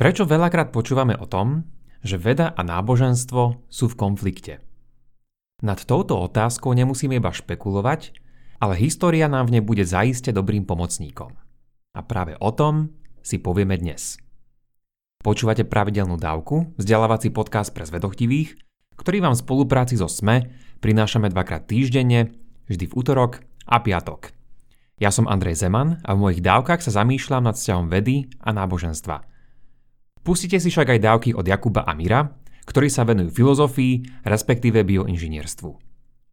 Prečo veľakrát počúvame o tom, že veda a náboženstvo sú v konflikte? Nad touto otázkou nemusíme iba špekulovať, ale história nám v nej bude zaiste dobrým pomocníkom. A práve o tom si povieme dnes. Počúvate pravidelnú dávku, vzdelávací podcast pre zvedochtivých, ktorý vám v spolupráci so SME prinášame dvakrát týždenne, vždy v útorok a piatok. Ja som Andrej Zeman a v mojich dávkach sa zamýšľam nad vzťahom vedy a náboženstva – Pustite si však aj dávky od Jakuba a Mira, ktorí sa venujú filozofii, respektíve bioinžinierstvu.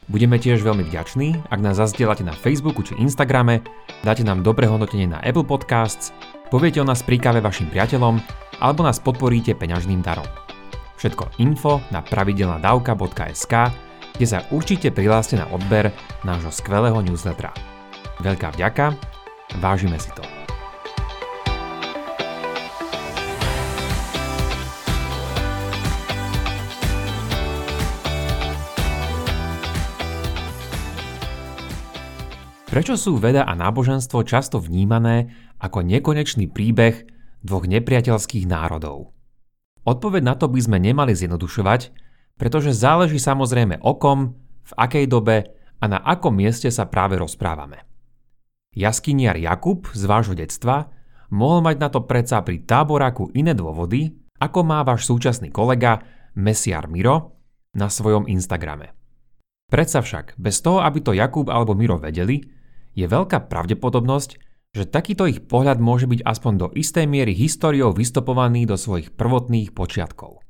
Budeme tiež veľmi vďační, ak nás zazdielate na Facebooku či Instagrame, dáte nám dobré hodnotenie na Apple Podcasts, poviete o nás príkave vašim priateľom alebo nás podporíte peňažným darom. Všetko info na pravidelnadavka.sk, kde sa určite prihláste na odber nášho skvelého newslettera. Veľká vďaka, vážime si to. Prečo sú veda a náboženstvo často vnímané ako nekonečný príbeh dvoch nepriateľských národov? Odpoveď na to by sme nemali zjednodušovať, pretože záleží samozrejme o kom, v akej dobe a na akom mieste sa práve rozprávame. Jaskyniar Jakub z vášho detstva mohol mať na to predsa pri táboráku iné dôvody, ako má váš súčasný kolega Mesiar Miro na svojom Instagrame. Predsa však, bez toho, aby to Jakub alebo Miro vedeli, je veľká pravdepodobnosť, že takýto ich pohľad môže byť aspoň do istej miery históriou vystopovaný do svojich prvotných počiatkov.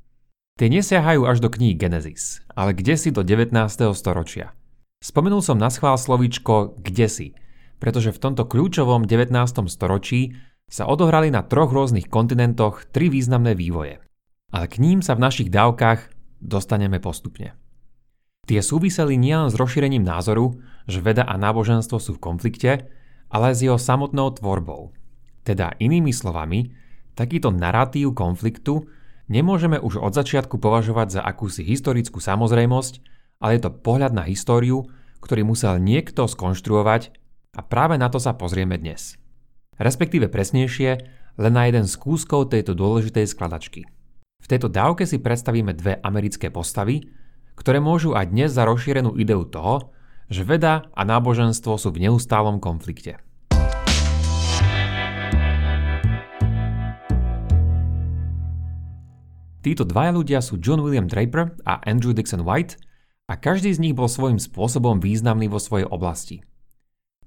Tie nesiahajú až do kníh Genesis, ale kde si do 19. storočia. Spomenul som na schvál slovíčko kde si, pretože v tomto kľúčovom 19. storočí sa odohrali na troch rôznych kontinentoch tri významné vývoje. Ale k ním sa v našich dávkach dostaneme postupne. Tie súviseli nielen s rozšírením názoru, že veda a náboženstvo sú v konflikte, ale s jeho samotnou tvorbou. Teda inými slovami, takýto narratív konfliktu nemôžeme už od začiatku považovať za akúsi historickú samozrejmosť, ale je to pohľad na históriu, ktorý musel niekto skonštruovať a práve na to sa pozrieme dnes. Respektíve presnejšie, len na jeden z kúskov tejto dôležitej skladačky. V tejto dávke si predstavíme dve americké postavy, ktoré môžu aj dnes za rozšírenú ideu toho, že veda a náboženstvo sú v neustálom konflikte. Títo dvaja ľudia sú John William Draper a Andrew Dixon White a každý z nich bol svojím spôsobom významný vo svojej oblasti.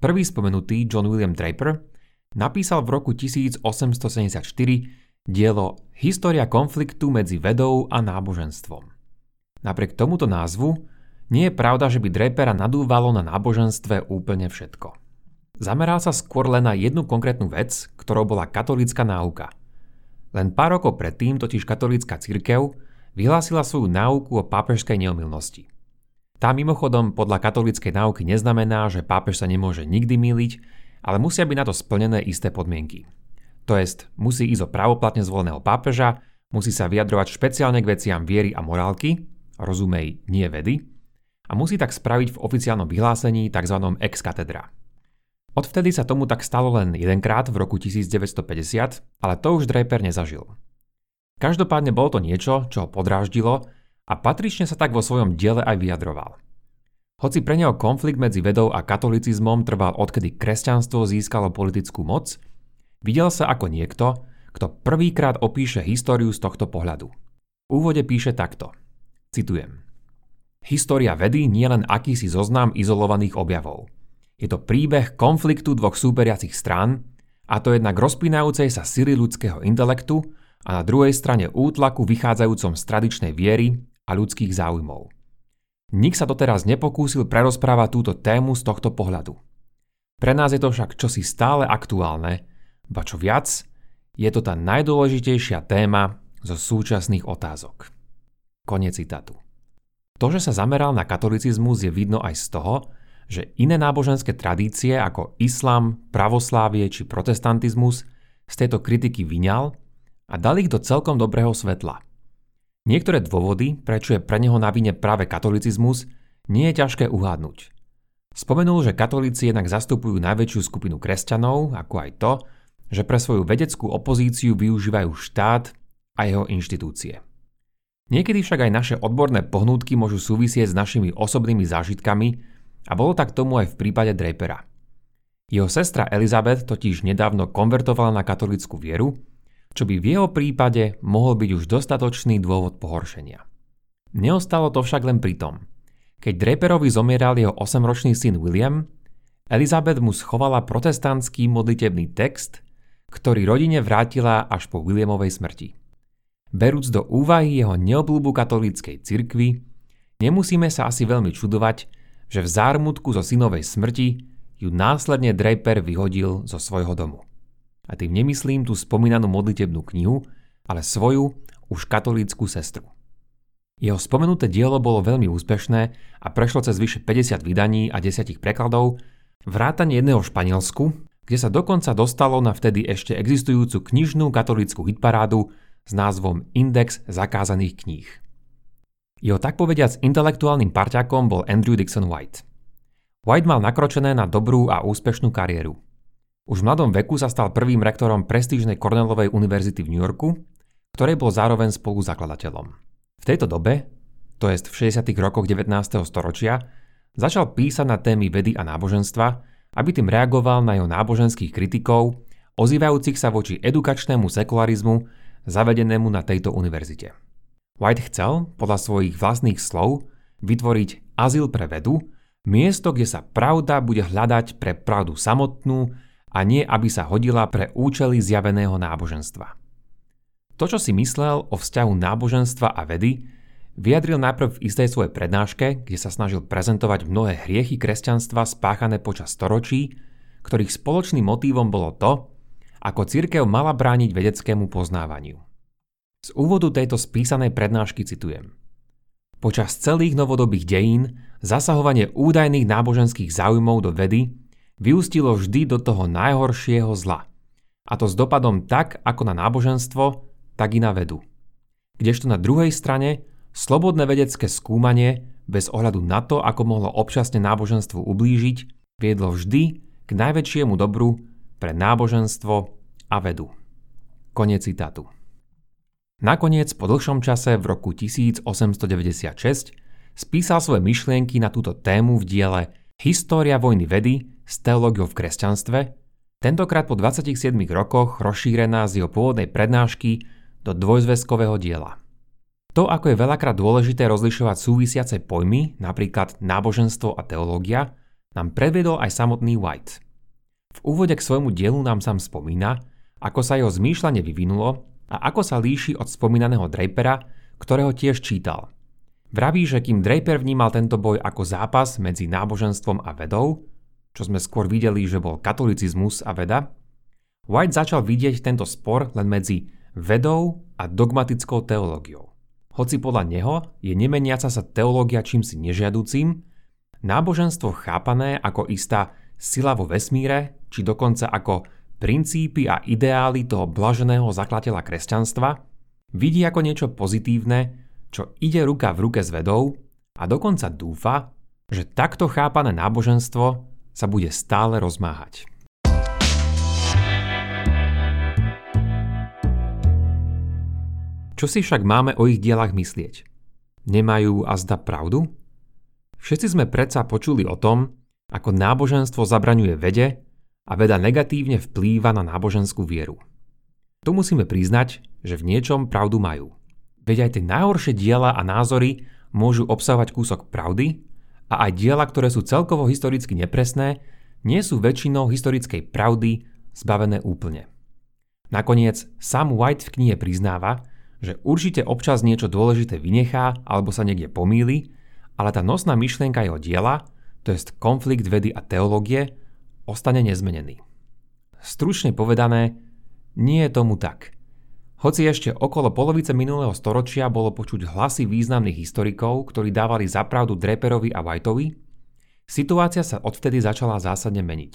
Prvý spomenutý John William Draper napísal v roku 1874 dielo História konfliktu medzi vedou a náboženstvom. Napriek tomuto názvu nie je pravda, že by Drapera nadúvalo na náboženstve úplne všetko. Zameral sa skôr len na jednu konkrétnu vec, ktorou bola katolická náuka. Len pár rokov predtým totiž katolícka cirkev vyhlásila svoju náuku o pápežskej neomilnosti. Tá mimochodom podľa katolíckej náuky neznamená, že pápež sa nemôže nikdy míliť, ale musia byť na to splnené isté podmienky. To jest, musí ísť o právoplatne zvoleného pápeža, musí sa vyjadrovať špeciálne k veciam viery a morálky, rozumej nie vedy, a musí tak spraviť v oficiálnom vyhlásení tzv. ex katedra. Odvtedy sa tomu tak stalo len jedenkrát v roku 1950, ale to už Draper nezažil. Každopádne bolo to niečo, čo ho podráždilo a patrične sa tak vo svojom diele aj vyjadroval. Hoci pre neho konflikt medzi vedou a katolicizmom trval odkedy kresťanstvo získalo politickú moc, videl sa ako niekto, kto prvýkrát opíše históriu z tohto pohľadu. V úvode píše takto. Citujem. História vedy nie len akýsi zoznam izolovaných objavov. Je to príbeh konfliktu dvoch súperiacich strán, a to jednak rozpínajúcej sa sily ľudského intelektu a na druhej strane útlaku vychádzajúcom z tradičnej viery a ľudských záujmov. Nik sa doteraz nepokúsil prerozprávať túto tému z tohto pohľadu. Pre nás je to však čosi stále aktuálne, ba čo viac, je to tá najdôležitejšia téma zo súčasných otázok. Konec citátu. To, že sa zameral na katolicizmus je vidno aj z toho, že iné náboženské tradície ako islám, pravoslávie či protestantizmus z tejto kritiky vyňal a dal ich do celkom dobrého svetla. Niektoré dôvody, prečo je pre neho na vine práve katolicizmus, nie je ťažké uhádnuť. Spomenul, že katolíci jednak zastupujú najväčšiu skupinu kresťanov, ako aj to, že pre svoju vedeckú opozíciu využívajú štát a jeho inštitúcie. Niekedy však aj naše odborné pohnútky môžu súvisieť s našimi osobnými zážitkami a bolo tak tomu aj v prípade Drapera. Jeho sestra Elizabeth totiž nedávno konvertovala na katolickú vieru, čo by v jeho prípade mohol byť už dostatočný dôvod pohoršenia. Neostalo to však len pri tom. Keď Draperovi zomieral jeho 8-ročný syn William, Elizabeth mu schovala protestantský modlitebný text, ktorý rodine vrátila až po Williamovej smrti. Berúc do úvahy jeho neobľúbu katolíckej cirkvi, nemusíme sa asi veľmi čudovať, že v zármutku zo synovej smrti ju následne Draper vyhodil zo svojho domu. A tým nemyslím tú spomínanú modlitebnú knihu, ale svoju, už katolícku sestru. Jeho spomenuté dielo bolo veľmi úspešné a prešlo cez vyše 50 vydaní a 10 prekladov, vrátane jedného v Španielsku, kde sa dokonca dostalo na vtedy ešte existujúcu knižnú katolícku hitparádu s názvom Index zakázaných kníh. Jeho tak povediac intelektuálnym parťakom bol Andrew Dixon White – White mal nakročené na dobrú a úspešnú kariéru. Už v mladom veku sa stal prvým rektorom prestížnej Cornellovej univerzity v New Yorku, ktorej bol zároveň spoluzakladateľom. V tejto dobe, to jest v 60. rokoch 19. storočia, začal písať na témy vedy a náboženstva, aby tým reagoval na jeho náboženských kritikov, ozývajúcich sa voči edukačnému sekularizmu zavedenému na tejto univerzite. White chcel, podľa svojich vlastných slov, vytvoriť azyl pre vedu, Miesto, kde sa pravda bude hľadať pre pravdu samotnú a nie aby sa hodila pre účely zjaveného náboženstva. To, čo si myslel o vzťahu náboženstva a vedy, vyjadril najprv v istej svojej prednáške, kde sa snažil prezentovať mnohé hriechy kresťanstva spáchané počas storočí, ktorých spoločným motívom bolo to, ako cirkev mala brániť vedeckému poznávaniu. Z úvodu tejto spísanej prednášky citujem. Počas celých novodobých dejín zasahovanie údajných náboženských záujmov do vedy vyústilo vždy do toho najhoršieho zla. A to s dopadom tak ako na náboženstvo, tak i na vedu. Kdežto na druhej strane slobodné vedecké skúmanie bez ohľadu na to, ako mohlo občasne náboženstvu ublížiť, viedlo vždy k najväčšiemu dobru pre náboženstvo a vedu. Konec citátu. Nakoniec po dlhšom čase v roku 1896 spísal svoje myšlienky na túto tému v diele História vojny vedy s teológiou v kresťanstve, tentokrát po 27 rokoch rozšírená z jeho pôvodnej prednášky do dvojzväzkového diela. To, ako je veľakrát dôležité rozlišovať súvisiace pojmy, napríklad náboženstvo a teológia, nám predvedol aj samotný White. V úvode k svojmu dielu nám sám spomína, ako sa jeho zmýšľanie vyvinulo a ako sa líši od spomínaného Drapera, ktorého tiež čítal. Vraví, že kým Draper vnímal tento boj ako zápas medzi náboženstvom a vedou, čo sme skôr videli, že bol katolicizmus a veda, White začal vidieť tento spor len medzi vedou a dogmatickou teológiou. Hoci podľa neho je nemeniaca sa teológia čímsi nežiaducím, náboženstvo chápané ako istá sila vo vesmíre, či dokonca ako princípy a ideály toho blaženého zakladateľa kresťanstva, vidí ako niečo pozitívne, čo ide ruka v ruke s vedou a dokonca dúfa, že takto chápané náboženstvo sa bude stále rozmáhať. Čo si však máme o ich dielach myslieť? Nemajú azda pravdu? Všetci sme predsa počuli o tom, ako náboženstvo zabraňuje vede a veda negatívne vplýva na náboženskú vieru. Tu musíme priznať, že v niečom pravdu majú. Veď aj tie najhoršie diela a názory môžu obsahovať kúsok pravdy a aj diela, ktoré sú celkovo historicky nepresné, nie sú väčšinou historickej pravdy zbavené úplne. Nakoniec Sam White v knihe priznáva, že určite občas niečo dôležité vynechá alebo sa niekde pomýli, ale tá nosná myšlienka jeho diela, to je konflikt vedy a teológie, ostane nezmenený. Stručne povedané, nie je tomu tak. Hoci ešte okolo polovice minulého storočia bolo počuť hlasy významných historikov, ktorí dávali zapravdu Draperovi a Whiteovi, situácia sa odvtedy začala zásadne meniť.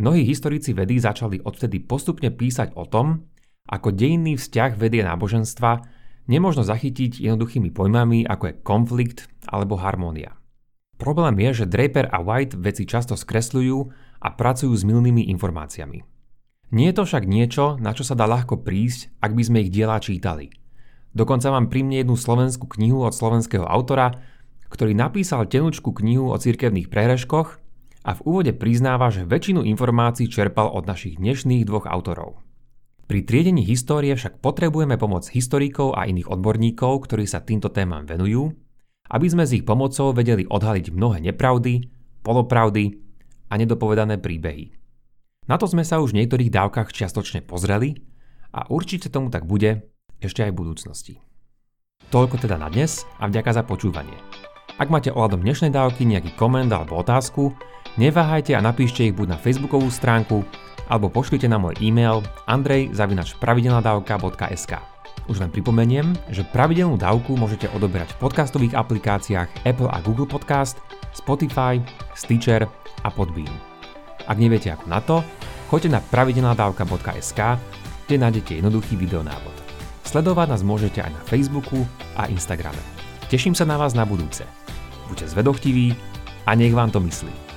Mnohí historici vedy začali odvtedy postupne písať o tom, ako dejinný vzťah vedie náboženstva nemôžno zachytiť jednoduchými pojmami ako je konflikt alebo harmónia. Problém je, že Draper a White veci často skresľujú a pracujú s milnými informáciami. Nie je to však niečo, na čo sa dá ľahko prísť, ak by sme ich diela čítali. Dokonca mám pri mne jednu slovenskú knihu od slovenského autora, ktorý napísal tenučku knihu o cirkevných prehreškoch a v úvode priznáva, že väčšinu informácií čerpal od našich dnešných dvoch autorov. Pri triedení histórie však potrebujeme pomoc historikov a iných odborníkov, ktorí sa týmto témam venujú, aby sme s ich pomocou vedeli odhaliť mnohé nepravdy, polopravdy a nedopovedané príbehy. Na to sme sa už v niektorých dávkach čiastočne pozreli a určite tomu tak bude ešte aj v budúcnosti. Toľko teda na dnes a vďaka za počúvanie. Ak máte ohľadom dnešnej dávky nejaký koment alebo otázku, neváhajte a napíšte ich buď na facebookovú stránku alebo pošlite na môj e-mail andrej.pravidelnadavka.sk Už len pripomeniem, že pravidelnú dávku môžete odoberať v podcastových aplikáciách Apple a Google Podcast, Spotify, Stitcher a Podbean. Ak neviete ako na to, choďte na pravidelnadavka.sk, kde nájdete jednoduchý videonávod. Sledovať nás môžete aj na Facebooku a Instagrame. Teším sa na vás na budúce. Buďte zvedochtiví a nech vám to myslí.